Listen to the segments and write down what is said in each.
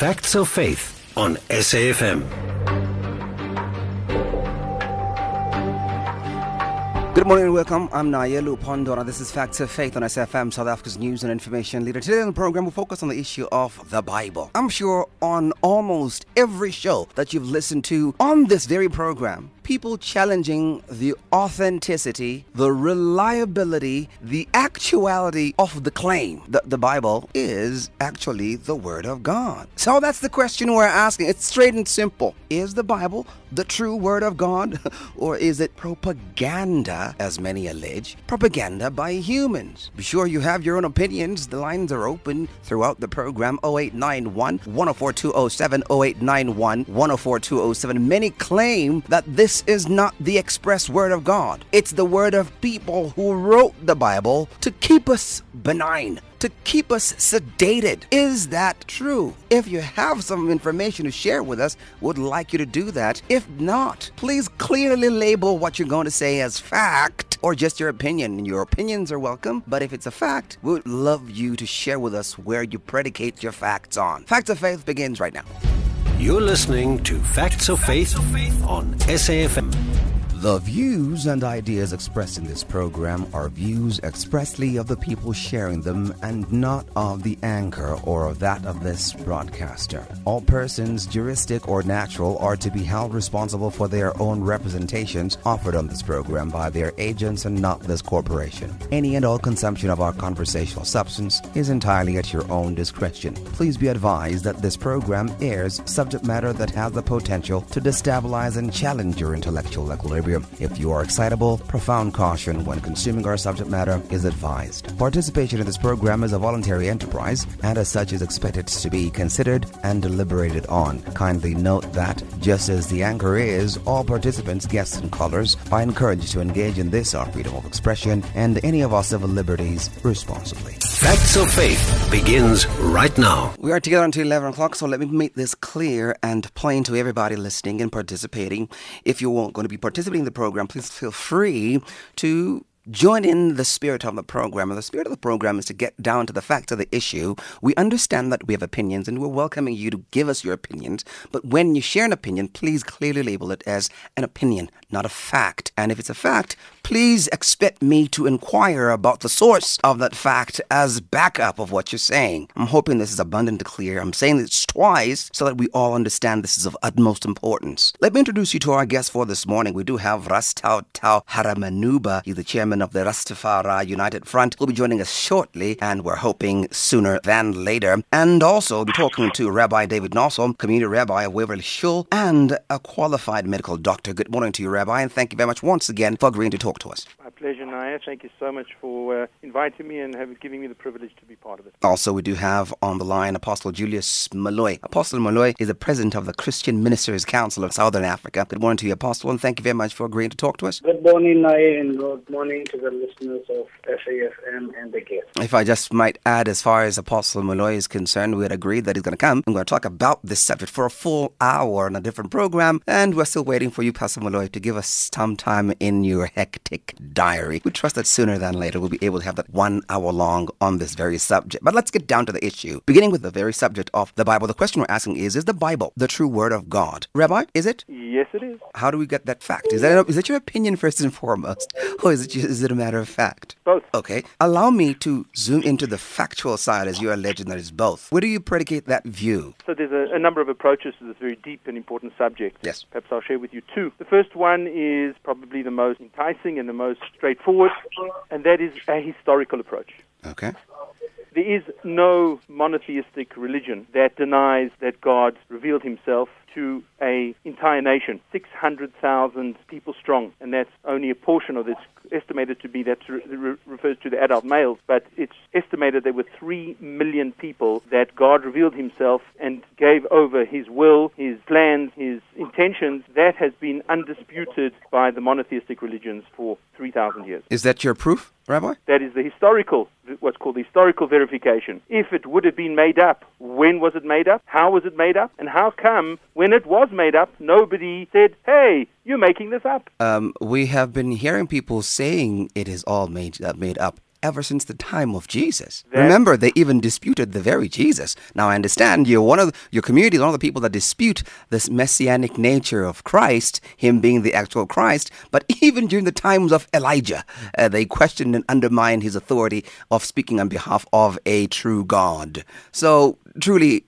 Facts of Faith on SAFM. Good morning and welcome. I'm Naye Lupondwana. This is Facts of Faith on SAFM, South Africa's news and information leader. Today on the program, we'll focus on the issue of the Bible. I'm sure on almost every show that you've listened to on this very program, people challenging the authenticity, the reliability, the actuality of the claim that the Bible is actually the Word of God. So that's the question we're asking. It's straight and simple. Is the Bible the true Word of God, or is it propaganda, as many allege? Propaganda by humans. Be sure you have your own opinions. The lines are open throughout the program 0891 104207, 0891 104207. Many claim that this is not the express Word of God, it's the Word of people who wrote the Bible to keep us benign to keep us sedated. Is that true? If you have some information to share with us, would like you to do that. If not, please clearly label what you're going to say as fact or just your opinion. Your opinions are welcome, but if it's a fact, we would love you to share with us where you predicate your facts on. Facts of Faith begins right now. You're listening to Facts of Faith on SAFM. The views and ideas expressed in this program are views expressly of the people sharing them and not of the anchor or of that of this broadcaster. All persons, juristic or natural, are to be held responsible for their own representations offered on this program by their agents and not this corporation. Any and all consumption of our conversational substance is entirely at your own discretion. Please be advised that this program airs subject matter that has the potential to destabilize and challenge your intellectual equilibrium. If you are excitable, profound caution when consuming our subject matter is advised. Participation in this program is a voluntary enterprise and as such is expected to be considered and deliberated on. Kindly note that, just as the anchor is, all participants, guests, and callers are encouraged to engage in this our freedom of expression and any of our civil liberties responsibly. Facts of Faith begins right now. We are together until 11 o'clock, so let me make this clear and plain to everybody listening and participating. If you're going to be participating the program, please feel free to join in the spirit of the program. And the spirit of the program is to get down to the facts of the issue. We understand that we have opinions and we're welcoming you to give us your opinions. But when you share an opinion, please clearly label it as an opinion, not a fact. And if it's a fact, please expect me to inquire about the source of that fact as backup of what you're saying. I'm hoping this is abundantly clear. I'm saying this twice so that we all understand this is of utmost importance. Let me introduce you to our guest for this morning. We do have Rastau Tau Haramanuba. He's the chairman of the Rastafari United Front. He'll be joining us shortly, and we're hoping sooner than later. And also, we'll be talking to Rabbi David Nossel, community rabbi of Waverley Shul, and a qualified medical doctor. Good morning to you, Rabbi, and thank you very much once again for agreeing to talk to us. My pleasure, Naya. Thank you so much for uh, inviting me and have, giving me the privilege to be part of it. Also, we do have on the line Apostle Julius Malloy. Apostle Malloy is the president of the Christian Ministers Council of Southern Africa. Good morning to you, Apostle, and thank you very much for agreeing to talk to us. Good morning, Naya, and good morning to the listeners of SAFM and the guests. If I just might add, as far as Apostle Malloy is concerned, we had agreed that he's going to come. I'm going to talk about this subject for a full hour on a different program, and we're still waiting for you, Pastor Malloy, to give us some time in your hectic diary. We trust that sooner than later we'll be able to have that one hour long on this very subject. But let's get down to the issue. Beginning with the very subject of the Bible, the question we're asking is Is the Bible the true word of God? Rabbi, is it? Yes, it is. How do we get that fact? Is that, is that your opinion first and foremost? Or is it, is it a matter of fact? Both. Okay. Allow me to zoom into the factual side as you're alleging that it's both. Where do you predicate that view? So there's a, a number of approaches to this very deep and important subject. Yes. Perhaps I'll share with you two. The first one is probably the most enticing and the most straightforward, and that is a historical approach. Okay. There is no monotheistic religion that denies that God revealed himself to a entire nation, 600,000 people strong, and that's only a portion of this estimated to be that re- refers to the adult males, but it's estimated there were 3 million people that God revealed himself and gave over his will, his plans, his intentions. That has been undisputed by the monotheistic religions for 3,000 years. Is that your proof, Rabbi? That is the historical, what's called the historical verification. If it would have been made up, when was it made up? How was it made up? And how come, when it was made up, nobody said, hey, you're making this up? Um, we have been hearing people saying it is all made, uh, made up. ever since the time of Jesus. That- Remember, they even disputed the very Jesus. Now, I understand you're one of your community, is one of the people that dispute this messianic nature of Christ, him being the actual Christ. But even during the times of Elijah, uh, they questioned and undermined his authority of speaking on behalf of a true God. So, truly,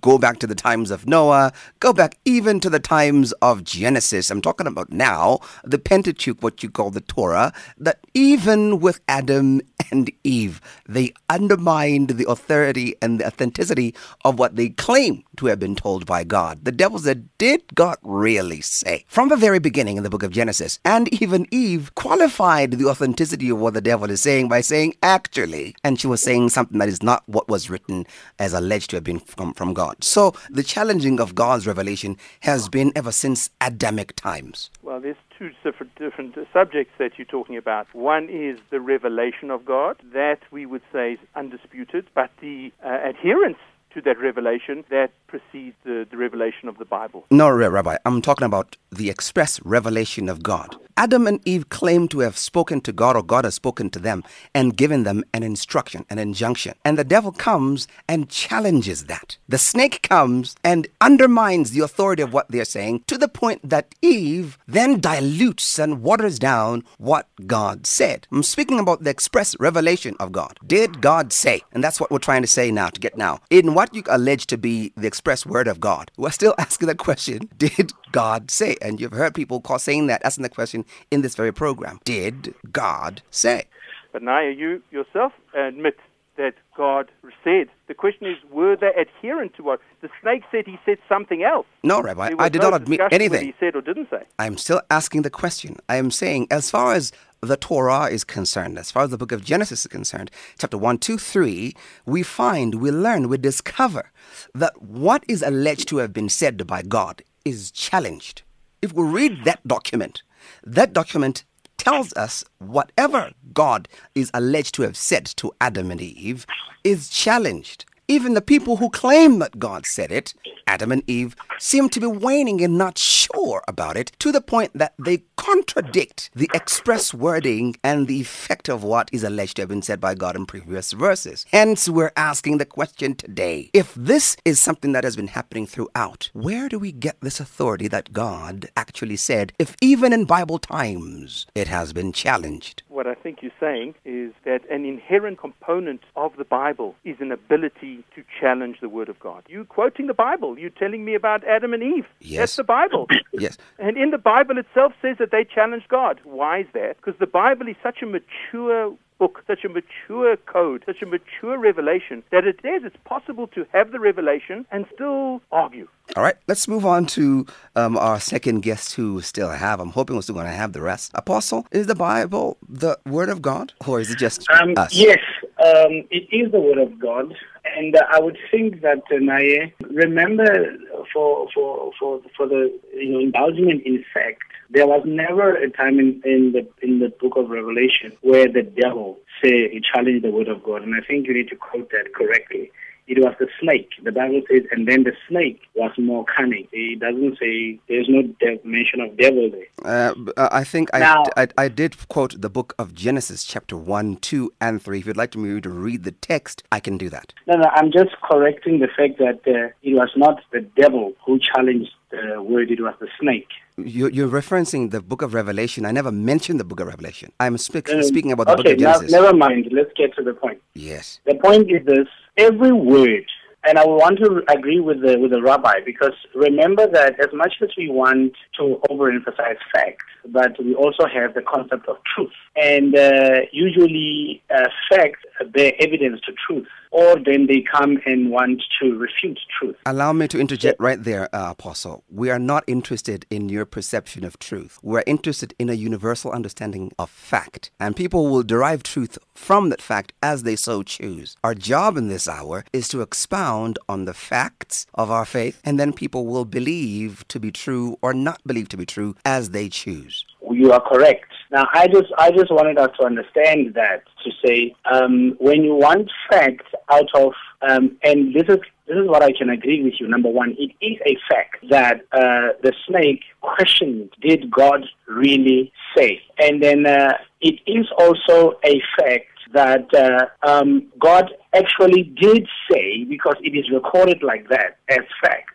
go back to the times of Noah, go back even to the times of Genesis. I'm talking about now, the Pentateuch, what you call the Torah, that even with Adam and Eve, they undermined the authority and the authenticity of what they claim to have been told by God. The devil said, Did God really say? From the very beginning in the book of Genesis, and even Eve qualified the authenticity of what the devil is saying by saying, Actually, and she was saying something that is not what was written as alleged to have been from, from God. So the challenging of God's revelation has been ever since Adamic times. Well, there's two different, different subjects that you're talking about. One is the revelation of God, that we would say is undisputed, but the uh, adherence to that revelation that precedes the, the revelation of the Bible. No, Rabbi, I'm talking about the express revelation of God. Adam and Eve claim to have spoken to God, or God has spoken to them and given them an instruction, an injunction. And the devil comes and challenges that. The snake comes and undermines the authority of what they're saying to the point that Eve then dilutes and waters down what God said. I'm speaking about the express revelation of God. Did God say? And that's what we're trying to say now, to get now. In what you allege to be the express word of God, we're still asking the question, did God say? And you've heard people call saying that, asking the question in this very program. Did God say? But Naya, you yourself admit that God said. The question is, were they adherent to what? The snake said he said something else. No, Rabbi, I did no not admit anything. he said or didn't say. I'm still asking the question. I am saying, as far as the Torah is concerned, as far as the book of Genesis is concerned, chapter 1, 2, 3, we find, we learn, we discover that what is alleged to have been said by God is challenged. If we read that document, that document tells us whatever God is alleged to have said to Adam and Eve is challenged. Even the people who claim that God said it, Adam and Eve, seem to be waning and not sure about it to the point that they contradict the express wording and the effect of what is alleged to have been said by God in previous verses. Hence, we're asking the question today if this is something that has been happening throughout, where do we get this authority that God actually said, if even in Bible times it has been challenged? What I think you're saying is that an inherent component of the Bible is an ability to challenge the Word of God. You quoting the Bible. You're telling me about Adam and Eve. Yes. That's the Bible. Yes. And in the Bible itself says that they challenged God. Why is that? Because the Bible is such a mature book, such a mature code, such a mature revelation that it says it's possible to have the revelation and still argue. All right, let's move on to um, our second guest who still have. I'm hoping we're still going to have the rest. Apostle, is the Bible the Word of God or is it just Um, us? yes, um, it is the word of God, and uh, I would think that uh, Naye, remember for for for for the you know indulgement in fact, there was never a time in, in the in the book of Revelation where the devil say he challenged the word of God, and I think you need to quote that correctly. It was the snake. The Bible says, and then the snake was more cunning. It doesn't say there's no de- mention of devil there. Uh, uh, I think I, I, I did quote the book of Genesis, chapter 1, 2, and 3. If you'd like me to read the text, I can do that. No, no, I'm just correcting the fact that uh, it was not the devil who challenged the word, it was the snake. You, you're referencing the book of Revelation. I never mentioned the book of Revelation. I'm speak, Um, speaking about the okay, book of now, Genesis. never mind. Let's get to the point. Yes. The point is this every word, and I want to agree with the, with the rabbi because remember that as much as we want to overemphasize facts, but we also have the concept of truth. And uh, usually, uh, facts bear evidence to truth, or then they come and want to refute truth. Allow me to interject right there, uh, Apostle. We are not interested in your perception of truth. We're interested in a universal understanding of fact. And people will derive truth from that fact as they so choose. Our job in this hour is to expound on the facts of our faith, and then people will believe to be true or not believe to be true as they choose. You are correct. Now, I just I just wanted us to understand that to say um, when you want facts out of um, and this is this is what I can agree with you. Number one, it is a fact that uh, the snake questioned, did God really say? And then uh, it is also a fact that uh, um, God actually did say, because it is recorded like that as fact.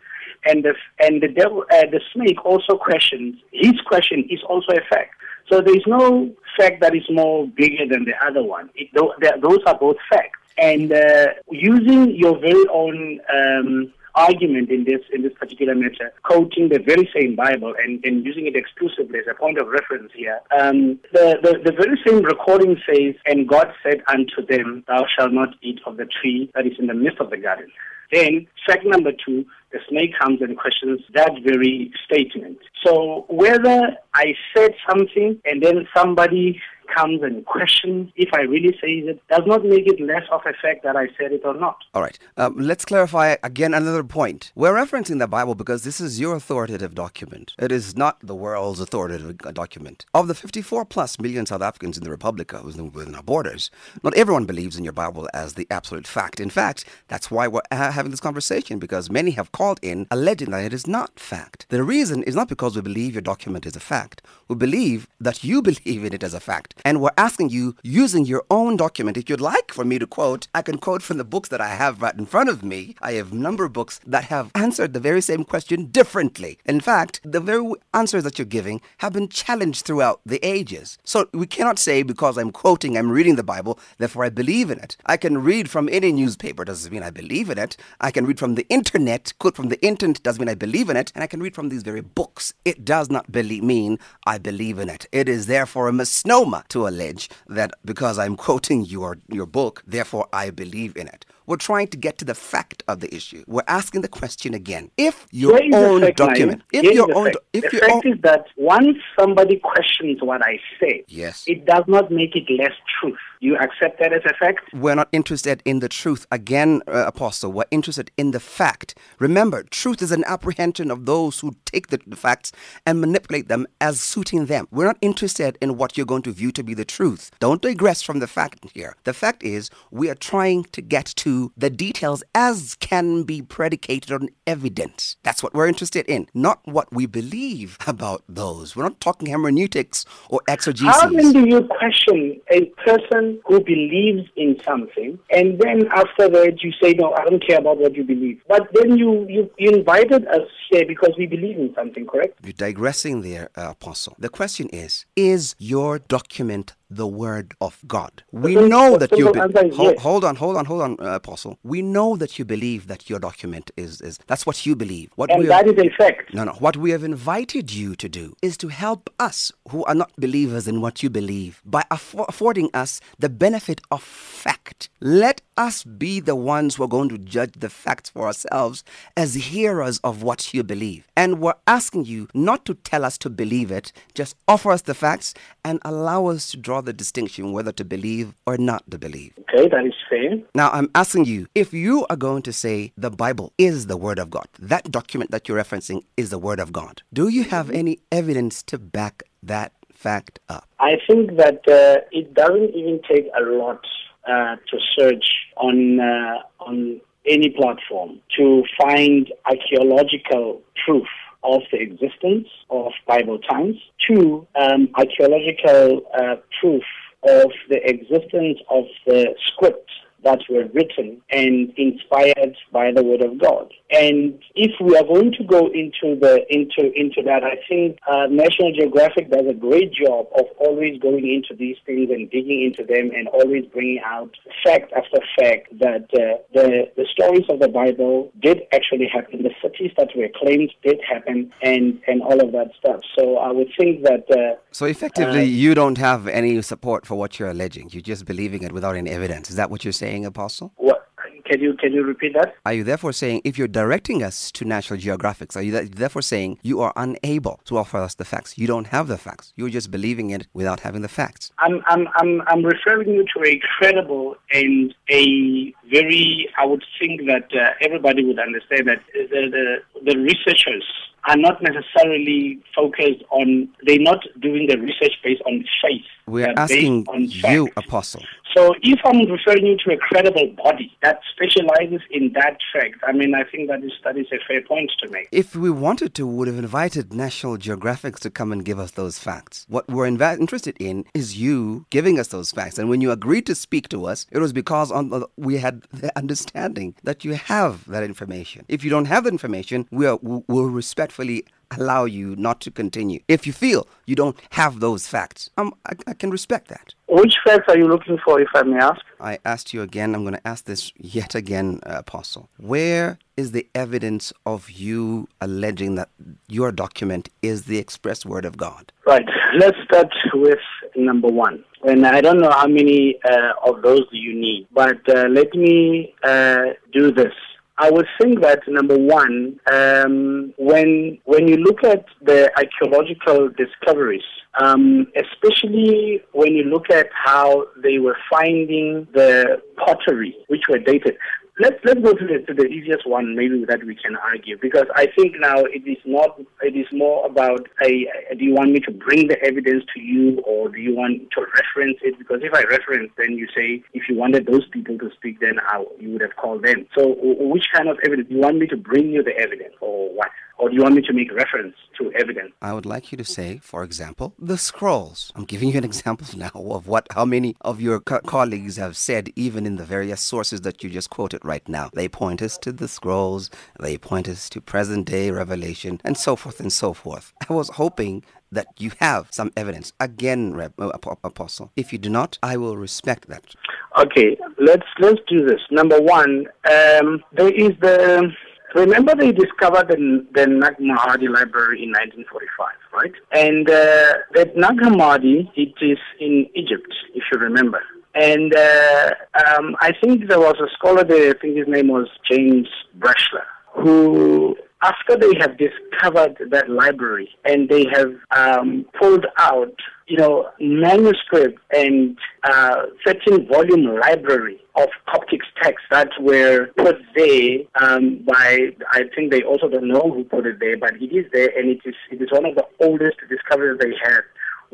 And the and the devil, uh, the snake also questions. His question is also a fact. So there is no fact that is more bigger than the other one. It, those are both facts. And uh, using your very own um, argument in this in this particular matter, quoting the very same Bible and, and using it exclusively as a point of reference here. Um, the, the, the very same recording says, And God said unto them, Thou shalt not eat of the tree that is in the midst of the garden. Then, fact number two, the snake comes and questions that very statement. So, whether I said something and then somebody comes and questions if I really say it does not make it less of a fact that I said it or not. All right. Um, let's clarify again another point. We're referencing the Bible because this is your authoritative document. It is not the world's authoritative document. Of the 54 plus million South Africans in the Republic within our borders, not everyone believes in your Bible as the absolute fact. In fact, that's why we're having this conversation because many have called in alleging that it is not fact. The reason is not because we believe your document is a fact. We believe that you believe in it as a fact and we're asking you using your own document. If you'd like for me to quote, I can quote from the books that I have right in front of me. I have a number of books that have answered the very same question differently. In fact, the very answers that you're giving have been challenged throughout the ages. So we cannot say because I'm quoting, I'm reading the Bible, therefore I believe in it. I can read from any newspaper, doesn't mean I believe in it. I can read from the internet, quote from the internet, doesn't mean I believe in it. And I can read from these very books. It does not believe, mean I believe in it. It is therefore a misnomer to allege that because I'm quoting your, your book, therefore I believe in it. We're trying to get to the fact of the issue. We're asking the question again. If your own document, if your own, if the your fact own, is that once somebody questions what I say, yes, it does not make it less truth. You accept that as a fact? We're not interested in the truth. Again, uh, Apostle, we're interested in the fact. Remember, truth is an apprehension of those who take the, the facts and manipulate them as suiting them. We're not interested in what you're going to view to be the truth. Don't digress from the fact here. The fact is, we are trying to get to the details as can be predicated on evidence. That's what we're interested in, not what we believe about those. We're not talking hermeneutics or exegesis. How then do you question a person who believes in something, and then after that you say, no, I don't care about what you believe. But then you, you, you invited us here because we believe in something, correct? You're digressing there, uh, Apostle. The question is, is your document the word of God. We know that you be- hold, hold, on, hold on, hold on, uh, Apostle. We know that you believe that your document is is that's what you believe. What and we that have, is a fact. No, no. What we have invited you to do is to help us who are not believers in what you believe by affording us the benefit of fact. Let us be the ones who are going to judge the facts for ourselves as hearers of what you believe. And we're asking you not to tell us to believe it, just offer us the facts and allow us to draw the distinction whether to believe or not to believe. Okay, that is fair. Now, I'm asking you if you are going to say the Bible is the Word of God, that document that you're referencing is the Word of God, do you have any evidence to back that fact up? I think that uh, it doesn't even take a lot uh, to search on uh, on any platform to find archaeological proof of the existence of Bible times. Two, um, archaeological uh, proof of the existence of the script that were written and inspired by the word of God. And if we are going to go into the into into that, I think uh, National Geographic does a great job of always going into these things and digging into them and always bringing out fact after fact that uh, the the stories of the Bible did actually happen. The cities that were claimed did happen, and and all of that stuff. So I would think that. Uh, so effectively, uh, you don't have any support for what you're alleging. You're just believing it without any evidence. Is that what you're saying? saying, Apostle? What? Can you can you repeat that? Are you therefore saying if you're directing us to National Geographic, are you therefore saying you are unable to offer us the facts? You don't have the facts. You're just believing it without having the facts. I'm I'm I'm, I'm referring you to a credible and a very I would think that uh, everybody would understand that the, the the researchers are not necessarily focused on, they're not doing the research based on faith. We're uh, asking on you, fact. Apostle. So if I'm referring you to a credible body that specializes in that fact, I mean, I think that is, that is a fair point to make. If we wanted to, we would have invited National Geographic to come and give us those facts. What we're inv- interested in is you giving us those facts. And when you agreed to speak to us, it was because on the, we had the understanding that you have that information. If you don't have the information, we are, will respectfully allow you not to continue. If you feel you don't have those facts, um, I, I can respect that. Which facts are you looking for, if I may ask? I asked you again, I'm going to ask this yet again, uh, Apostle. Where is the evidence of you alleging that your document is the express word of God? Right. Let's start with number one. And I don't know how many uh, of those you need, but uh, let me uh, do this. I would think that number one, um, when when you look at the archaeological discoveries, um, especially when you look at how they were finding the pottery, which were dated. Let's let's go to the to the easiest one, maybe that we can argue, because I think now it is not. It is more about a. Do you want me to bring the evidence to you, or do you want to reference it? Because if I reference, then you say if you wanted those people to speak, then I, you would have called them. So, which kind of evidence? Do you want me to bring you the evidence, or what? Or do you want me to make reference to evidence? I would like you to say, for example, the scrolls. I'm giving you an example now of what how many of your co- colleagues have said, even in the various sources that you just quoted right now. They point us to the scrolls, they point us to present day revelation, and so forth and so forth. I was hoping that you have some evidence. Again, Reb, uh, Apostle, if you do not, I will respect that. Okay, let's let's do this. Number one, um, there is the. Remember, they discovered the, the Nag Hammadi library in 1945, right? And uh, that Nag Hammadi, it is in Egypt, if you remember. And uh, um, I think there was a scholar there, I think his name was James Brashler, who, after they have discovered that library and they have um, pulled out, you know, manuscript and uh, 13 volume library of Coptic texts that were put there um, by, I think they also don't know who put it there, but it is there and it is, it is one of the oldest discoveries they have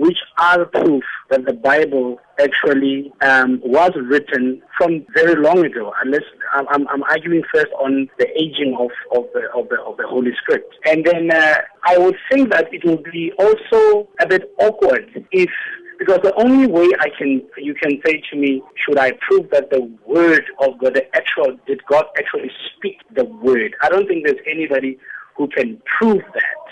which are proof that the Bible actually um, was written from very long ago. Unless I'm, I'm, arguing first on the aging of, of the of the of the Holy Script, and then uh, I would think that it would be also a bit awkward if. Because the only way I can, you can say to me, should I prove that the word of God, the actual, did God actually speak the word? I don't think there's anybody who can prove that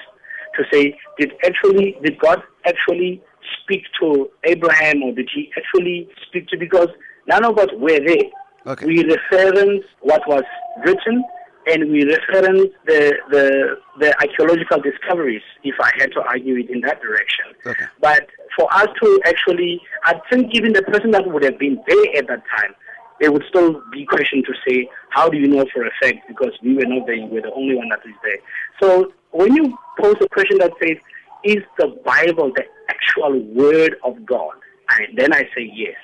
to say did actually did God actually speak to Abraham or did he actually speak to because none of us were there. Okay. We reference what was written and we reference the the the archaeological discoveries if I had to argue it in that direction. Okay. But for us to actually I think even the person that would have been there at that time there would still be question to say, how do you know for a fact? Because we were not there, you were the only one that is there. So when you pose a question that says, is the Bible the actual word of God? And then I say yes.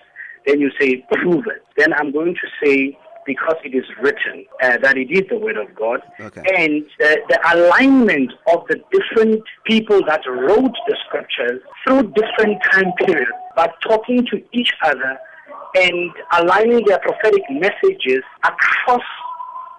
Then you say, prove it. Then I'm going to say, because it is written uh, that it is the word of God, Okay. and the, the alignment of the different people that wrote the scriptures through different time periods, but talking to each other and aligning their prophetic messages across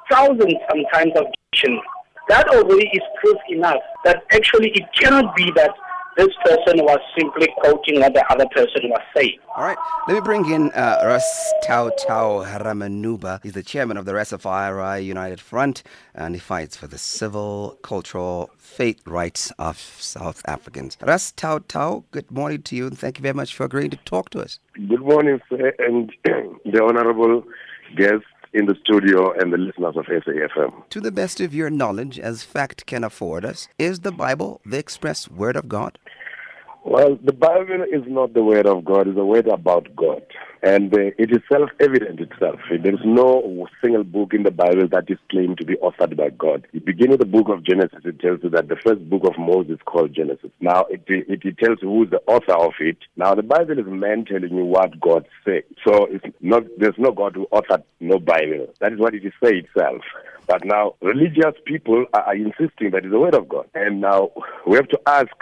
thousands sometimes of dictionaries. That already is proof enough that actually it cannot be that this person was simply quoting what the other person was saying. All right, let me bring in uh, Ras Tau Tau Haramanuba. He's the chairman of the Rastafari United Front, and he fights for the civil, cultural, faith rights of South Africans. Ras Tau Tau, good morning to you, and thank you very much for agreeing to talk to us. Good morning, sir, and the honorable guests in the studio and the listeners of SAFM. To the best of your knowledge, as fact can afford us, is the Bible the express word of God? Well, the Bible is not the word of God, it's a word about God. And uh, it is self evident itself. There is no single book in the Bible that is claimed to be authored by God. You begin with the book of Genesis, it tells you that the first book of Moses is called Genesis. Now, it, it, it tells you who is the author of it. Now, the Bible is man telling you what God said. So it's not, there's no God who authored no Bible. That is what it is say itself. But now, religious people are, are insisting that it's the word of God. And now we have to ask,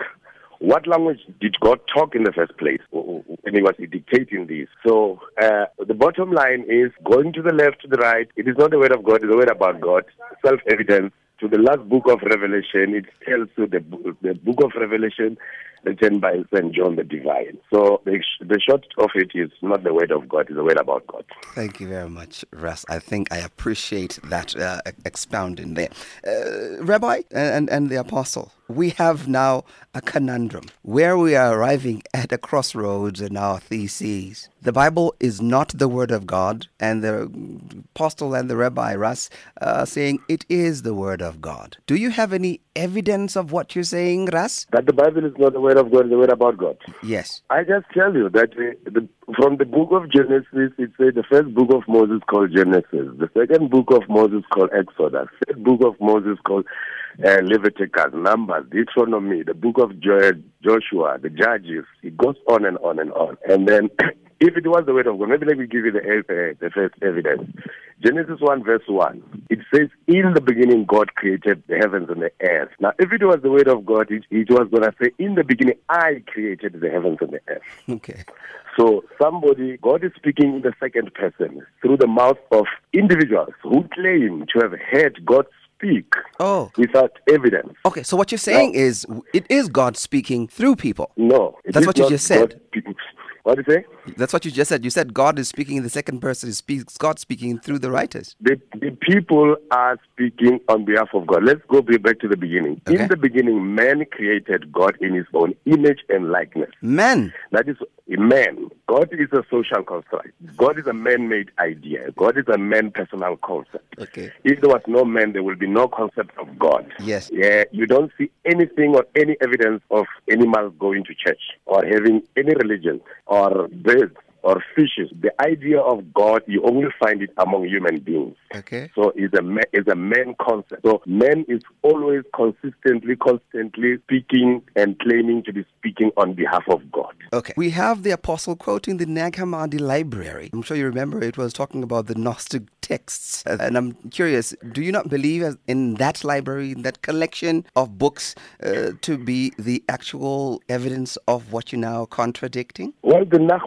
what language did God talk in the first place when he was dictating these? So uh, the bottom line is going to the left, to the right. It is not the word of God, it's the word about God. Self-evidence. To the last book of Revelation, it tells you the, the book of Revelation written by St. John the Divine. So the, the short of it is not the word of God, it's the word about God. Thank you very much, Ras. I think I appreciate that uh, expounding there. Uh, Rabbi and, and the Apostle, we have now a conundrum where we are arriving at a crossroads in our theses. The Bible is not the Word of God, and the apostle and the rabbi Ras are saying it is the Word of God. Do you have any evidence of what you're saying, Ras? That the Bible is not the Word of God, the Word about God. Yes. I just tell you that uh, the, from the book of Genesis, it says the first book of Moses called Genesis, the second book of Moses called Exodus, third book of Moses called uh, Leviticus, Numbers, Deuteronomy, the book of Joshua, the Judges. It goes on and on and on. And then, if it was the word of God, maybe let me give you the, uh, the first evidence. Genesis 1, verse 1. It says, In the beginning, God created the heavens and the earth. Now, if it was the word of God, it, it was going to say, In the beginning, I created the heavens and the earth. Okay. So somebody, God is speaking in the second person through the mouth of individuals who claim to have heard God speak oh. without evidence. Okay, so what you're saying is it is God speaking through people. No. That's what you just said. What do you say? That's what you just said. You said God is speaking in the second person. Speaks God speaking through the writers. The, the people are speaking on behalf of God. Let's go back to the beginning. Okay. In the beginning, man created God in his own image and likeness. Man. That is man. God is a social construct. God is a man-made idea. God is a man-personal concept. Okay. If there was no man, there will be no concept of God. Yes. Yeah, you don't see anything or any evidence of animals going to church or having any religion or birds or fishes. The idea of God, you only find it among human beings. Okay. So it's a man, it's a man concept. So man is always consistently, constantly speaking and claiming to be speaking on behalf of God. Okay. We have the apostle quoting the Nag Hammadi library. I'm sure you remember it was talking about the Gnostic texts. And I'm curious, do you not believe in that library, in that collection of books, uh, to be the actual evidence of what you're now contradicting? Well, the Nag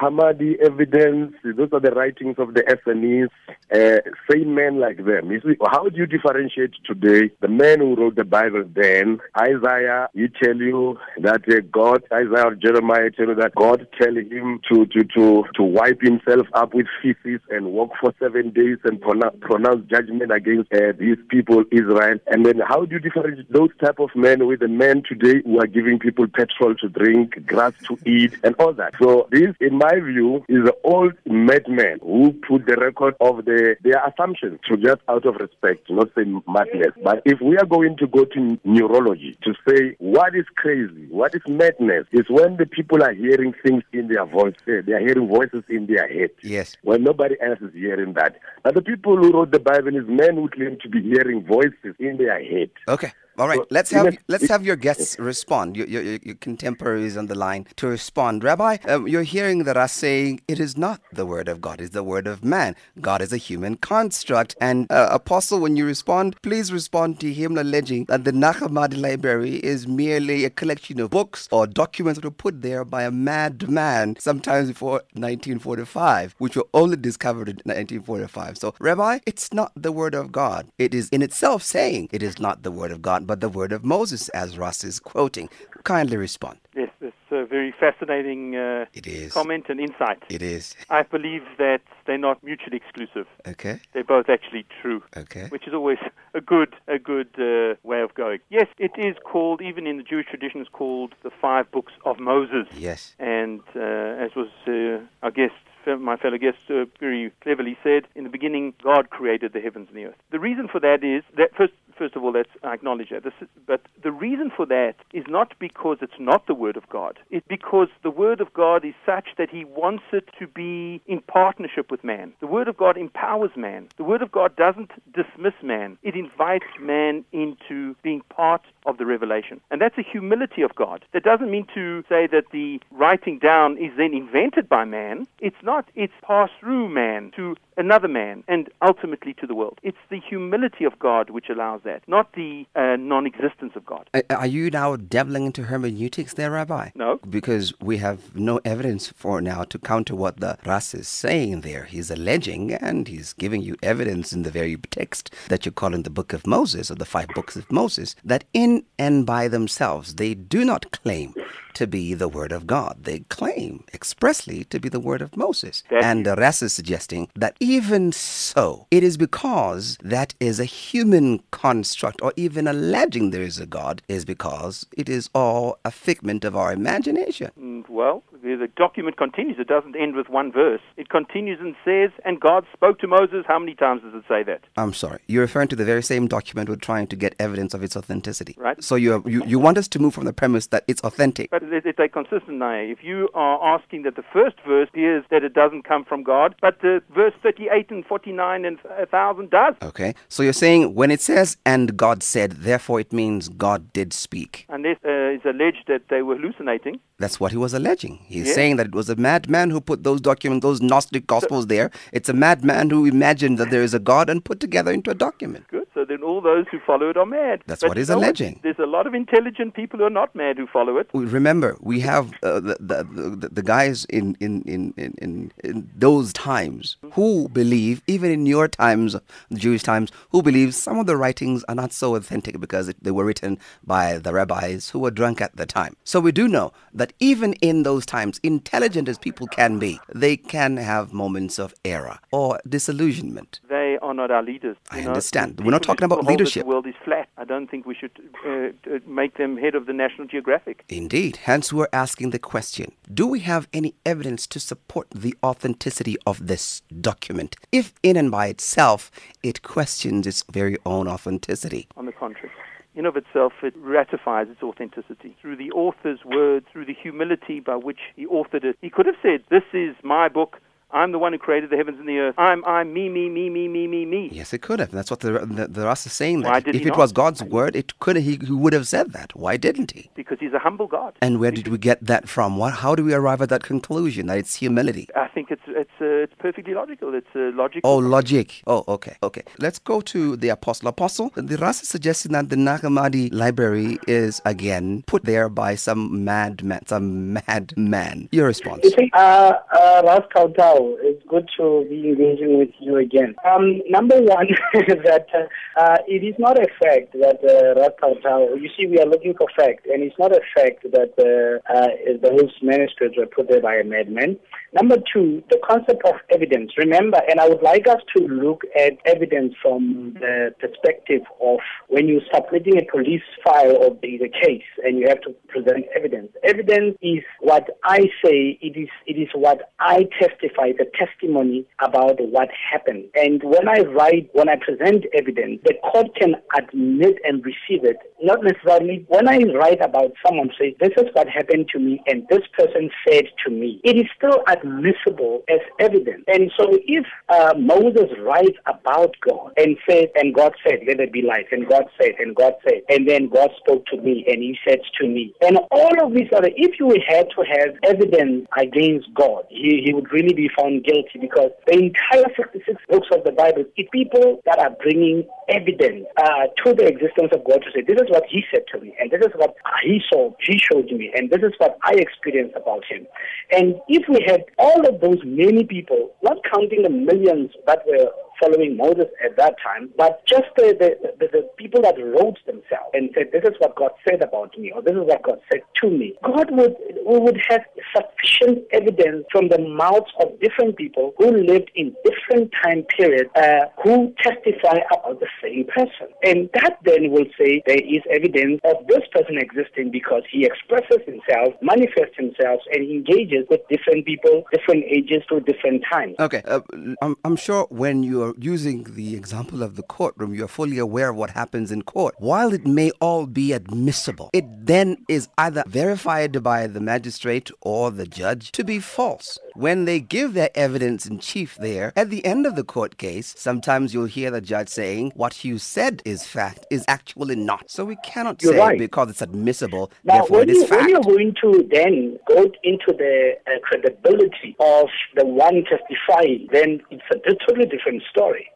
Hammadi evidence, those are the writings of the Essenes, uh, same men like them. You see, how do you differentiate today the men who wrote the Bible then? Isaiah, he tell you that uh, God, Isaiah or Jeremiah tell you that God tell him to, to, to, to wipe himself up with feces and walk for seven days and pronounce, pronounce judgment against uh, these people, Israel. And then how do you differentiate those type of men with the men today who are giving people petrol to drink, grass to eat, and all that? So this, in my view, is an old madman who put the record of the their assumptions to just out of respect, not say madness. Mm-hmm. But if we are going to go to neurology to say what is crazy, what is madness, is when the people are hearing things in their voice, eh, they are hearing voices in their head. Yes. When nobody else is hearing that. But the people who wrote the Bible is men who claim to be hearing voices in their head. Okay. All right, let's have let's have your guests respond. Your, your, your, contemporaries on the line to respond. Rabbi, um, you're hearing that us saying it is not the word of God; it's the word of man. God is a human construct. And uh, Apostle, when you respond, please respond to him alleging that the Nag Hammadi Library is merely a collection of books or documents that were put there by a madman sometimes before 1945, which were only discovered in 1945. So, Rabbi, it's not the word of God. It is in itself saying it is not the word of God but the word of Moses, as Ras is quoting. Kindly respond. Yes, it's a very fascinating uh, it is. comment and insight. It is. I believe that they're not mutually exclusive. Okay. They're both actually true. Okay. Which is always a good a good uh, way of going. Yes, it is called even in the Jewish tradition it's called the five books of Moses. Yes. And uh, as was uh, our guest my fellow guest uh, very cleverly said, in the beginning, God created the heavens and the earth. The reason for that is that first, first of all, let's acknowledge that. But the reason for that is not because it's not the Word of God. It's because the Word of God is such that He wants it to be in partnership with man. The Word of God empowers man. The Word of God doesn't dismiss man. It invites man into being part of the revelation. And that's a humility of God. That doesn't mean to say that the writing down is then invented by man. It's not. It's passed through man to another man, and ultimately to the world. It's the humility of God which allows that, not the uh, non existence of God. Are you now dabbling into hermeneutics there, Rabbi? No. Because we have no evidence for now to counter what the Ras is saying there. He's alleging and he's giving you evidence in the very text that you call in the book of Moses or the five books of Moses that in and by themselves they do not claim to be the word of God. They claim expressly to be the word of Moses. That- and the Ras is suggesting that even so, it is because that is a human construct, or even alleging there is a God, is because it is all a figment of our imagination. Well, the, document continues. It doesn't end with one verse. It continues and says, And God spoke to Moses. How many times does it say that? I'm sorry. You're referring to the very same document we're trying to get evidence of its authenticity. Right. So you you, you want us to move from the premise that it's authentic. But it's a consistent lie. If you are asking that the first verse is that it doesn't come from God, but the verse 38 and 49 and 1,000 does. Okay. So you're saying when it says, and God said, therefore it means God did speak. Unless uh, it's alleged that they were hallucinating. That's what he was alleging. He's Yeah. saying that it was a madman who put those documents, those Gnostic gospels there. It's a madman who imagined that there is a God and put together into a document. Good. So then all those who follow it are mad. That's But what he's alleging. There's a lot of intelligent people who are not mad who follow it. We- Remember, we have uh, the, the, the guys in in, in, in, in those times who believe, even in your times, the Jewish times, who believe some of the writings are not so authentic because they were written by the rabbis who were drunk at the time. So we do know that even in those times, intelligent as people can be, they can have moments of error or disillusionment. They are not our leaders. I know. understand. We're not talking about still hold that leadership. The world is flat. I don't think we should uh, uh, make them head of the National Geographic. Indeed. Hence, we're asking the question Do we have any evidence to support the authenticity of this document, if in and by itself it questions its very own authenticity? On the contrary. In of itself, it ratifies its authenticity through the author's words, through the humility by which he authored it. He could have said, "This is my book. I'm the one who created the heavens and the earth. I'm, I'm me, me, me, me, me, me, me." Yes, it could have. That's what the the, the Ras is saying. That Why did if he it not? was God's word, it could he, he would have said that. Why didn't he? Because he's a humble God. And where did we get that from? What? How do we arrive at that conclusion that it's humility? I think it's it's uh, it's perfectly logical. It's uh, logical. Oh, logic. Oh, okay, okay. Let's go to the apostle. Apostle, the Ras is suggesting that the Nag Hammadi library is again put there by some madman, some madman. Your response? You see, uh, uh, Ras Tau Tau, it's good to be engaging with you again. Um, number one, that uh, uh, it is not a fact that uh, you see, we are looking for fact, and it's not a fact that uh, uh, those manuscripts were put there by a madman. Number two, the concept of evidence. Remember, and I would like us to look at evidence from the perspective of when you're submitting a police file or the, a case and you have to present evidence. Evidence is what I say, it is, it is what I testify, the testimony about what happened. And when I write, when I present evidence, the court can admit and receive it. Not necessarily when I write about someone, say, this is what happened to me and this person said to me. It is still admissible as evidence. And so if uh, Moses writes about God and said, and God said, let there be light, and God said, and God said, and then God spoke to me and he said to me. And all of these other, if you had to have evidence against God, he, he would really be found guilty because the entire 66 books of the Bible is people that are bringing evidence uh, to the existence of God to say, this is what he said to me, and this is what he saw, he showed me, and this is what I experienced about him. And if we had all of those many people, not counting the millions that were following Moses at that time, but just the, the, the, the people that wrote themselves and said, this is what God said about me, or this is what God said to me. God would, would have sufficient evidence from the mouths of different people who lived in different time periods, uh, who testify about the same person. And that then will say there is evidence of this person existing because he expresses himself, manifests himself, and engages with different people, different ages, through different times. Okay, uh, I'm, I'm sure when you're using the example of the courtroom, you're fully aware of what happens in court. While it may all be admissible, it then is either verified by the magistrate or the judge to be false. When they give their evidence in chief there, at the end of the court case, sometimes you'll hear the judge saying, What you said is fact is actually not. So we cannot You're say right. because it's admissible, Now, therefore when, it is you, when fact. you're going to then go into the uh, credibility of the one testifying, then it's a totally different story.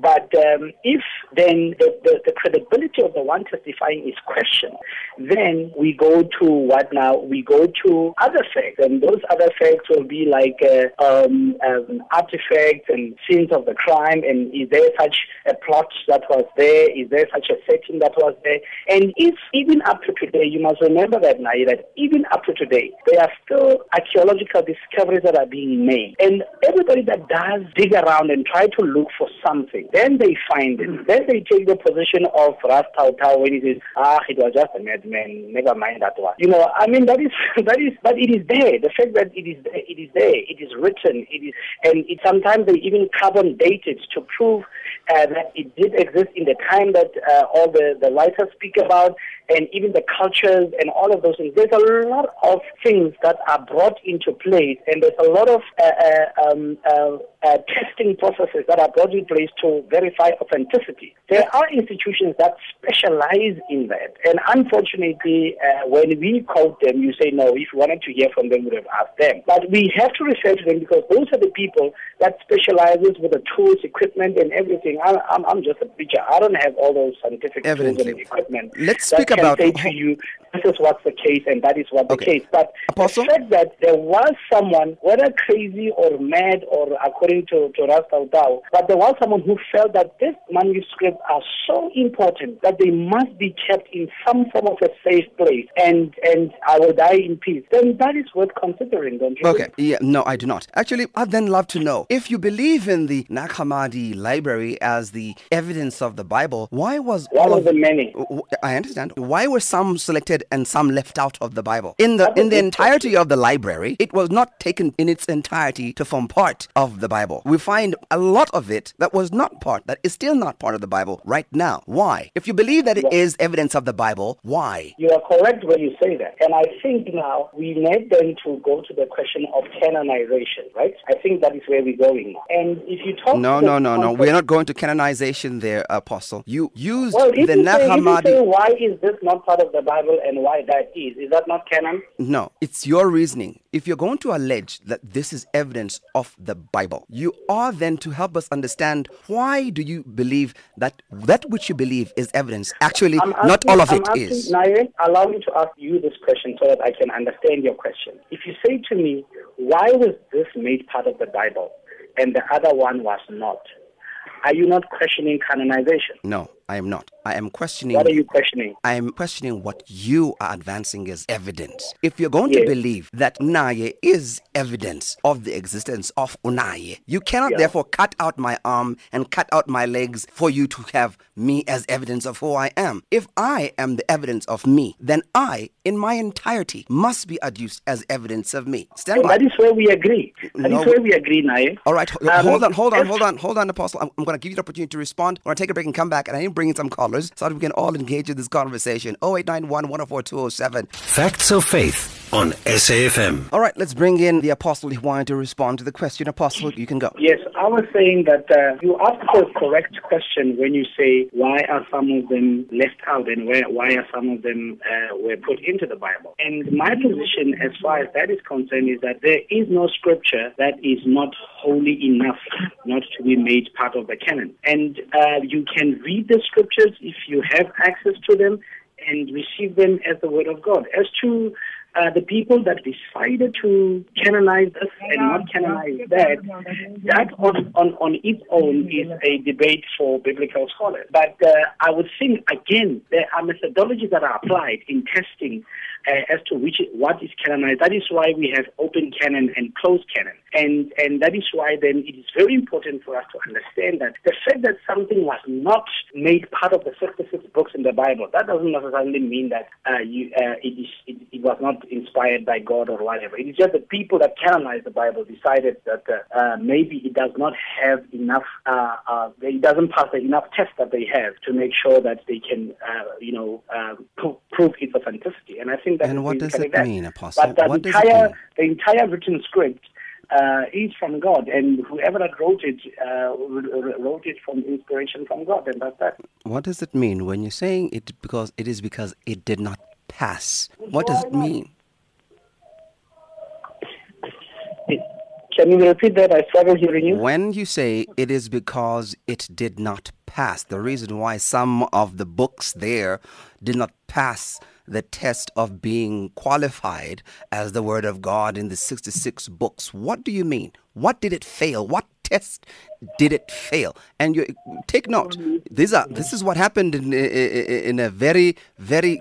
But um, if then the, the, the credibility of the one testifying is questioned, then we go to what now? We go to other facts, and those other facts will be like uh, um, um, artifacts and scenes of the crime, and is there such a plot that was there? Is there such a setting that was there? And if even up to today, you must remember that now that even up to today, there are still archaeological discoveries that are being made, and everybody that does dig around and try to look for something, then they find it. Then they take the position of Ras Tau Tau when he says, "Ah, it was just a madman. Never mind that one." You know, I mean, that is that is, but it is there. The fact that it is there, it is there. It is written. It is, and it sometimes they even carbon date it to prove uh, that it did exist in the time that uh, all the, the writers speak about, and even the cultures and all of those things. There's a lot of things that are brought into place, and there's a lot of uh, uh, um, uh, uh, testing processes that are brought in place to verify authenticity. There are institutions that specialize in that, and unfortunately, uh, when we quote them, you say no. If you wanted to hear from them, we would have asked them. But we have to refer to them because those are the people that specializes with the tools, equipment, and everything. I, I'm, I'm just a preacher. I don't have all those scientific tools and equipment. Let's that speak can about- say to you, this is what's the case, and that is what the Okay. case. But Apostle? the fact that there was someone, whether crazy or mad or according to, to Ras Tau Tau, but there was someone who felt that these manuscripts are so important that they must be kept in some form of a safe place and, and I will die in peace, then that is worth considering, don't you? Okay, yeah, no, I do not. Actually, I'd then love to know if you believe in the Nag Hammadi library as the evidence of the Bible, why was One all of the many. I understand. Why were some selected and some left out of the Bible? In the in the entirety of the library, it was not taken in its entirety to form part of the Bible. We find a lot of it that was not part, that is still not part of the Bible right now. Why? If you believe that it is evidence of the Bible, why? You are correct when you say that. And I think now we need then to go to the question of canonization, right? I think that is where we're going now. And if you talk No, no, no, no. We're not going to canonization there, Apostle. You used Well, the you, Nag say, if you say Hammadi. why is this not part of the Bible and why that is, is that not canon? No, it's your reasoning. If you're going to allege that this is evidence of the Bible, you are then to help us understand why do you believe that that which you believe is evidence actually I'm not all of I'm it asking, is. Naye, allow me to ask you this question so that I can understand your question. If you say to me, why was this made part of the Bible and the other one was not, are you not questioning canonization? No, I am not. I am questioning What are you questioning? I am questioning what you are advancing as evidence. If you're going to believe that Unaye is evidence of the existence of Unaye, you cannot Yeah. therefore cut out my arm and cut out my legs for you to have me as evidence of who I am. If I am the evidence of me, then I, in my entirety, must be adduced as evidence of me. Stand So by. that is where we agree. That is No. where we agree, Naye. All right, Um, hold on, hold on, hold on, hold on, Apostle. I'm, I'm going to give you the opportunity to respond. We're going to take a break and come back, and I need bring in some callers so that we can all engage in this conversation. 0891 104 207. Facts of Faith on SAFM. All right, let's bring in the Apostle who wanted to respond to the question. Apostle, you can go. Yes, I was saying that uh, you ask the correct question when you say why are some of them left out and where, why are some of them uh, were put into the Bible. And my position, as far as that is concerned, is that there is no scripture that is not holy enough not to be made part of the canon. And uh, you can read the scriptures if you have access to them and receive them as the word of God. As to uh, the people that decided to canonize this and not canonize that, that on, on, on its own is a debate for biblical scholars. But uh, I would think, again, there are methodologies that are applied in testing as to which what is canonized. That is why we have open canon and closed canon. And, and that is why then it is very important for us to understand that the fact that something was not made part of the 66 books in the Bible, that doesn't necessarily mean that uh, you, uh, it, is, it, it was not inspired by God or whatever. It is just the people that canonized the Bible decided that uh, uh, maybe it does not have enough, uh, uh, it doesn't pass the enough test that they have to make sure that they can, uh, you know, uh, pro- prove its authenticity. and I think that And what does it mean, Apostle? But the What entire the entire written script uh, is from God, and whoever that wrote it uh, wrote it from inspiration from God, and that's that. What does it mean when you're saying it because it is because it did not pass? What does it mean? Can you repeat that? I struggle hearing you. When you say it is because it did not pass, the reason why some of the books there did not pass the test of being qualified as the Word of God in the 66 books, what do you mean? What did it fail? What test did it fail? And you take note. These are this is what happened in in a very very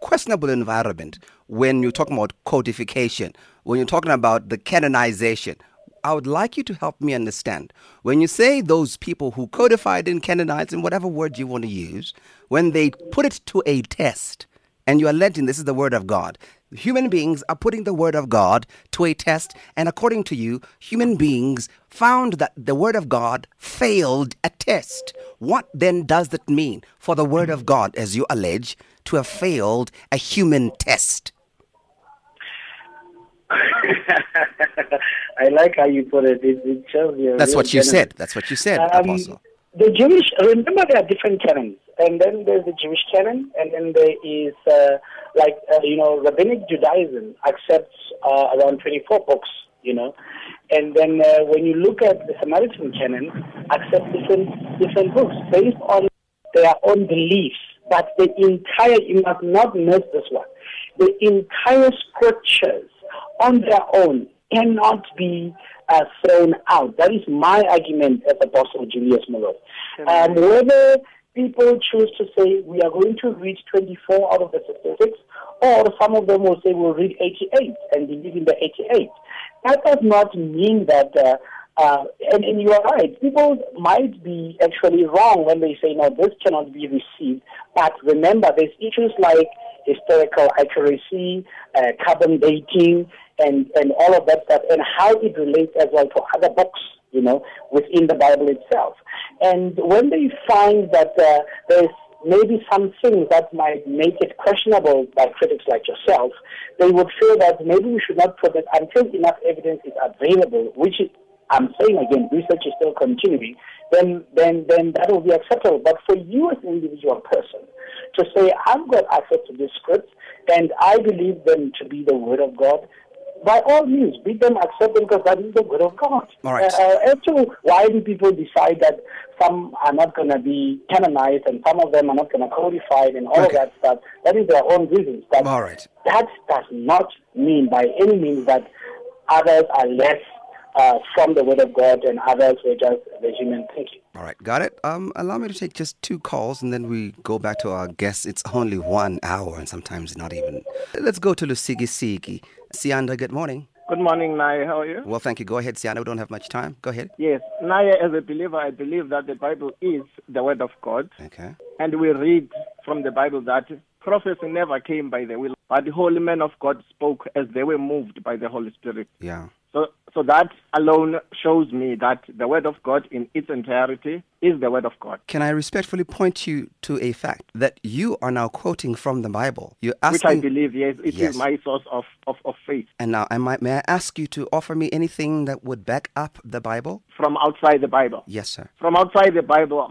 questionable environment when you're talking about codification, when you're talking about the canonization. I would like you to help me understand. When you say those people who codified and canonized, in whatever word you want to use, when they put it to a test, and you are alleging this is the word of God, human beings are putting the word of God to a test, and according to you, human beings found that the word of God failed a test. What then does that mean for the word of God, as you allege, to have failed a human test? I like how you put it. It, it shows. That's what you said. That's what you said, Um, Apostle. The Jewish, remember there are different canons, and then there's the Jewish canon, and then there is uh, like uh, you know rabbinic Judaism accepts uh, around 24 books, you know, and then uh, when you look at the Samaritan canon, accept different different books based on their own beliefs, but the entire you must not miss this one. The entire scriptures on their own cannot be uh, thrown out. That is my argument as Apostle Julius Malone. Um, whether people choose to say we are going to read 24 out of the 66, or some of them will say we'll read 88 and believe in the 88. That does not mean that. Uh, uh, and, and you are right. People might be actually wrong when they say, no, this cannot be received. But remember, there's issues like historical accuracy, uh, carbon dating, and, and all of that stuff, and how it relates as well to other books, you know, within the Bible itself. And when they find that uh, there's maybe some things that might make it questionable by critics like yourself, they would feel that maybe we should not put it until enough evidence is available, which is, I'm saying again, research is still continuing, then, then, then that will be acceptable. But for you as an individual person to say, I've got access to these scripts and I believe them to be the Word of God, by all means, bid them accept them because that is the Word of God. All right. Uh, as to why do people decide that some are not going to be canonized and some of them are not going to codified and all Okay. of that stuff, that is their own reasons. But All right. that does not mean by any means that others are less uh, from the Word of God and others were just the human thinking. All right, got it. Um, allow me to take just two calls and then we go back to our guests. It's only one hour and sometimes not even. Let's go to Lusikisiki. Sianda, good morning. Good morning, Naye. How are you? Well, thank you. Go ahead, Sianda. We don't have much time. Go ahead. Yes, Naye, as a believer, I believe that the Bible is the Word of God. Okay. And we read from the Bible that prophecy never came by the will, but the holy men of God spoke as they were moved by the Holy Spirit. Yeah. So, so that alone shows me that the Word of God in its entirety is the Word of God. Can I respectfully point you to a fact that you are now quoting from the Bible? You're Which I believe, yes, it is Yes. my source of, of, of faith. and now, I, may I ask you to offer me anything that would back up the Bible? From outside the Bible. Yes, sir. From outside the Bible,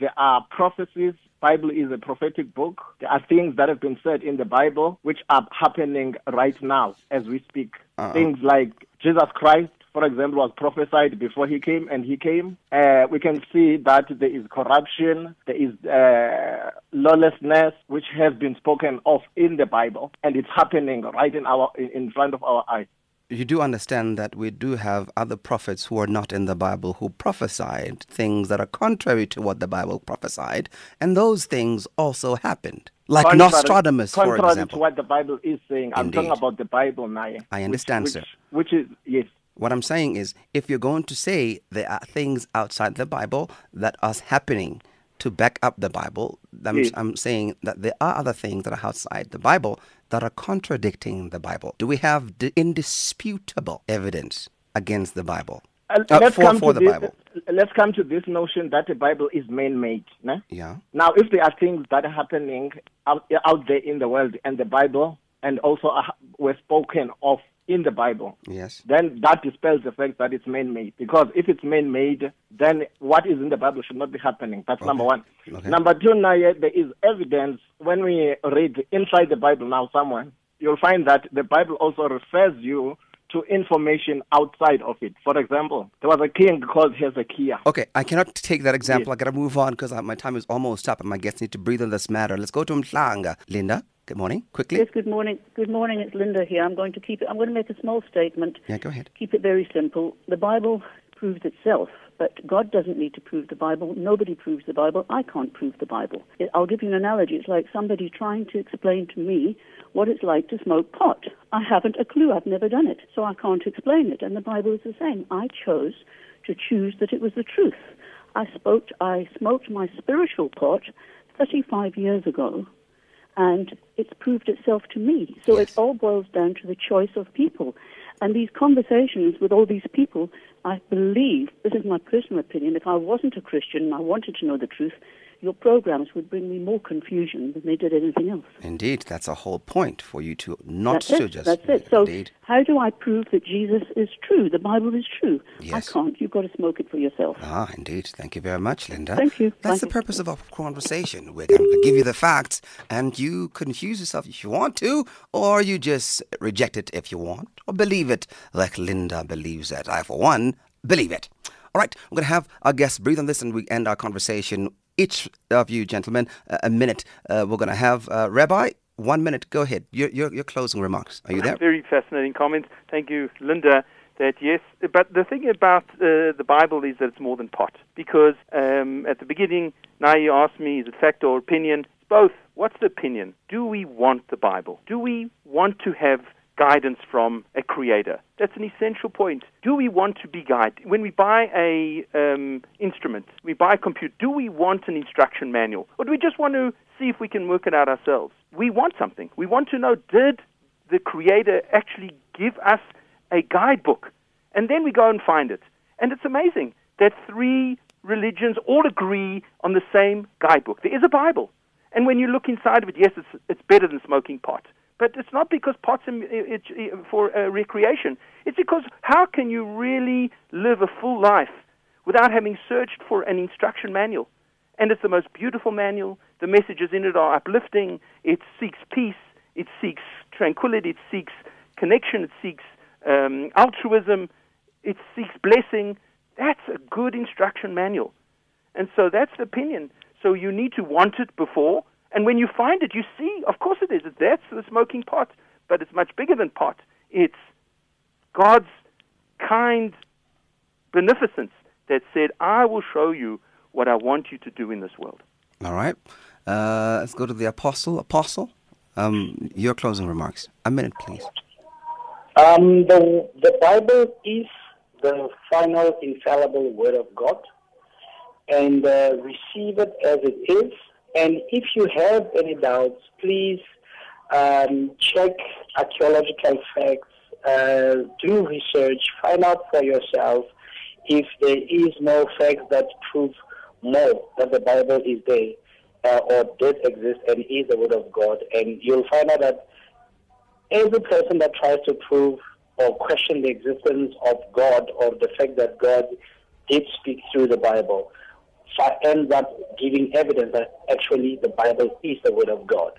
there are prophecies. Bible is a prophetic book. There are things that have been said in the Bible which are happening right now as we speak. Uh-uh. Things like Jesus Christ, for example, was prophesied before he came, and he came. Uh, we can see that there is corruption, there is uh, lawlessness, which has been spoken of in the Bible, and it's happening right in our in, in front of our eyes. You do understand that we do have other prophets who are not in the Bible who prophesied things that are contrary to what the Bible prophesied, and those things also happened. Like Contrary- Nostradamus, for example. to what the Bible is saying. I'm talking about the Bible, now. I understand, which, sir. Which, which is yes. What I'm saying is, if you're going to say there are things outside the Bible that are happening to back up the Bible, I'm, Yes. I'm saying that there are other things that are outside the Bible that are contradicting the Bible. Do we have indisputable evidence against the Bible? Uh, Uh, let's for- come for to the this, Bible. Let's come to this notion that the Bible is man-made. né? Yeah. Now, if there are things that are happening out, out there in the world, and the Bible and also uh, were spoken of in the Bible, Yes. then that dispels the fact that it's man-made. Because if it's man-made, then what is in the Bible should not be happening. That's number one. Okay. Number two, now yeah, there is evidence when we read inside the Bible now somewhere, you'll find that the Bible also refers you to information outside of it. For example, there was a king called Hezekiah. Okay, I cannot take that example. I got to move on because uh, my time is almost up and my guests need to breathe on this matter. Let's go to Mhlanga. Linda, good morning. Quickly. Yes, good morning. Good morning. It's Linda here. I'm going to keep it. I'm going to make a small statement. Yeah, go ahead. Keep it very simple. The Bible proves itself, but God doesn't need to prove the Bible. Nobody proves the Bible. I can't prove the Bible. I'll give you an analogy. It's like somebody trying to explain to me what it's like to smoke pot. I haven't a clue. I've never done it, so I can't explain it. And the Bible is the same. I chose to choose that it was the truth. I spoke. I smoked my spiritual pot 35 years ago, and it's proved itself to me. So Yes. it all boils down to the choice of people. And these conversations with all these people, I believe, this is my personal opinion, if I wasn't a Christian and I wanted to know the truth, your programs would bring me more confusion than they did anything else. Indeed, that's a whole point for you to not That's to it. just. That's it. So, Indeed. how do I prove that Jesus is true? The Bible is true. Yes. I can't. You've got to smoke it for yourself. Ah, indeed. Thank you very much, Linda. Thank you. That's Thank the you. purpose of our conversation. We're going to give you the facts, and you confuse yourself if you want to, or you just reject it if you want, or believe it like Linda believes it. I, for one, believe it. All right, we're going to have our guests breathe on this, and we end our conversation. Each of you, gentlemen, uh, a minute. Uh, we're going to have uh, Rabbi. One minute. Go ahead. Your, your, your closing remarks. Are you there? Very fascinating comments. Thank you, Linda. That yes, but the thing about uh, the Bible is that it's more than pot. Because um, at the beginning, now you asked me, is it fact or opinion? It's both. What's the opinion? Do we want the Bible? Do we want to have guidance from a creator? That's an essential point. Do we want to be guided? When we buy a um, instrument, we buy a computer, do we want an instruction manual? Or do we just want to see if we can work it out ourselves? We want something. We want to know, did the creator actually give us a guidebook? And then we go and find it. And it's amazing that three religions all agree on the same guidebook. There is a Bible. And when you look inside of it, yes, it's, it's better than smoking pot. But it's not because pot's in- it's for uh, recreation. It's because how can you really live a full life without having searched for an instruction manual? And it's the most beautiful manual. The messages in it are uplifting. It seeks peace. It seeks tranquility. It seeks connection. It seeks um, altruism. It seeks blessing. That's a good instruction manual. And so that's the opinion. So you need to want it before. And when you find it, you see, of course it is. That's the smoking pot. But it's much bigger than pot. It's God's kind beneficence that said, I will show you what I want you to do in this world. All right. Uh, let's go to the apostle. Apostle, um, your closing remarks. A minute, please. Um, the, the Bible is the final infallible word of God, and uh, receive it as it is. And if you have any doubts, please um, check archaeological facts, uh, do research, find out for yourself if there is no fact that prove more that the Bible is there uh, or did exist and is the word of God. And you'll find out that every person that tries to prove or question the existence of God or the fact that God did speak through the Bible fi- end up giving evidence that actually the Bible is the Word of God.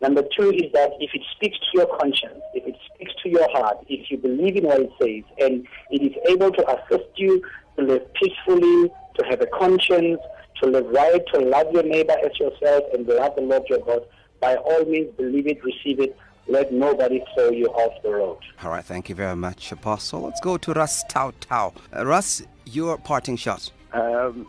Number two is that if it speaks to your conscience, if it speaks to your heart, if you believe in what it says, and it is able to assist you to live peacefully, to have a conscience, to live right, to love your neighbor as yourself, and to love the Lord your God, by all means, believe it, receive it. Let nobody throw you off the road. All right. Thank you very much, Apostle. Let's go to Ras Tau Tau. Uh, Ras, your parting shot. Um,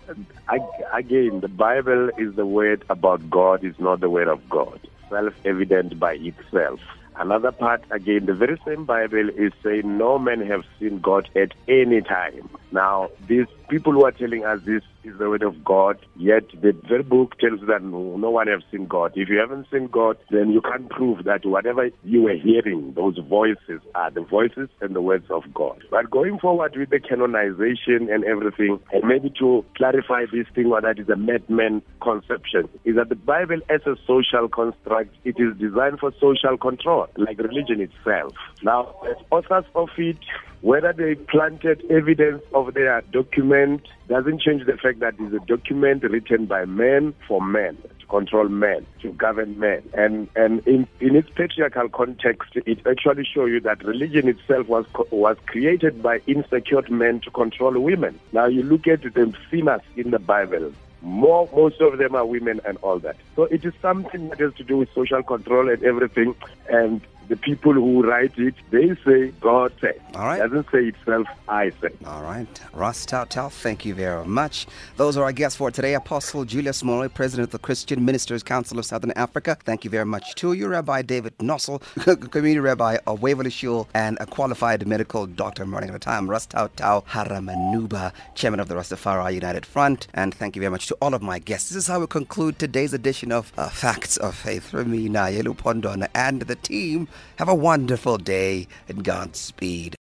I, again, the Bible is the word about God, it's not the word of God. Self evident by itself. Another part, again, the very same Bible is saying no man have seen God at any time. Now, these people who are telling us this is the word of God, yet the very book tells you that no, no one has seen God. If you haven't seen God, then you can't prove that whatever you were hearing, those voices are the voices and the words of God. But going forward with the canonization and everything, and maybe to clarify this thing, what that is a madman conception, is that the Bible as a social construct, it is designed for social control, like religion itself. Now, as authors of it, whether they planted evidence of their document doesn't change the fact that it's a document written by men for men to control men, to govern men. And and in, in its patriarchal context, it actually shows you that religion itself was was created by insecure men to control women. Now you look at the sinners in the Bible. More, most of them are women and all that. So it is something that has to do with social control and everything. And the people who write it, they say God said. All right. It doesn't say itself, I say. All right. Ras Tau Tau, thank you very much. Those are our guests for today. Apostle Julius Moore, President of the Christian Ministers Council of Southern Africa. Thank you very much to you, Rabbi David Nossel, Community Rabbi of Waverley Shul, and a qualified medical doctor running at a time, Ras Tau Haramanuba, Chairman of the Rastafari United Front. And thank you very much to all of my guests. This is how we conclude today's edition of uh, Facts of Faith. Remy Naye Lupondwana and the team. Have a wonderful day and Godspeed.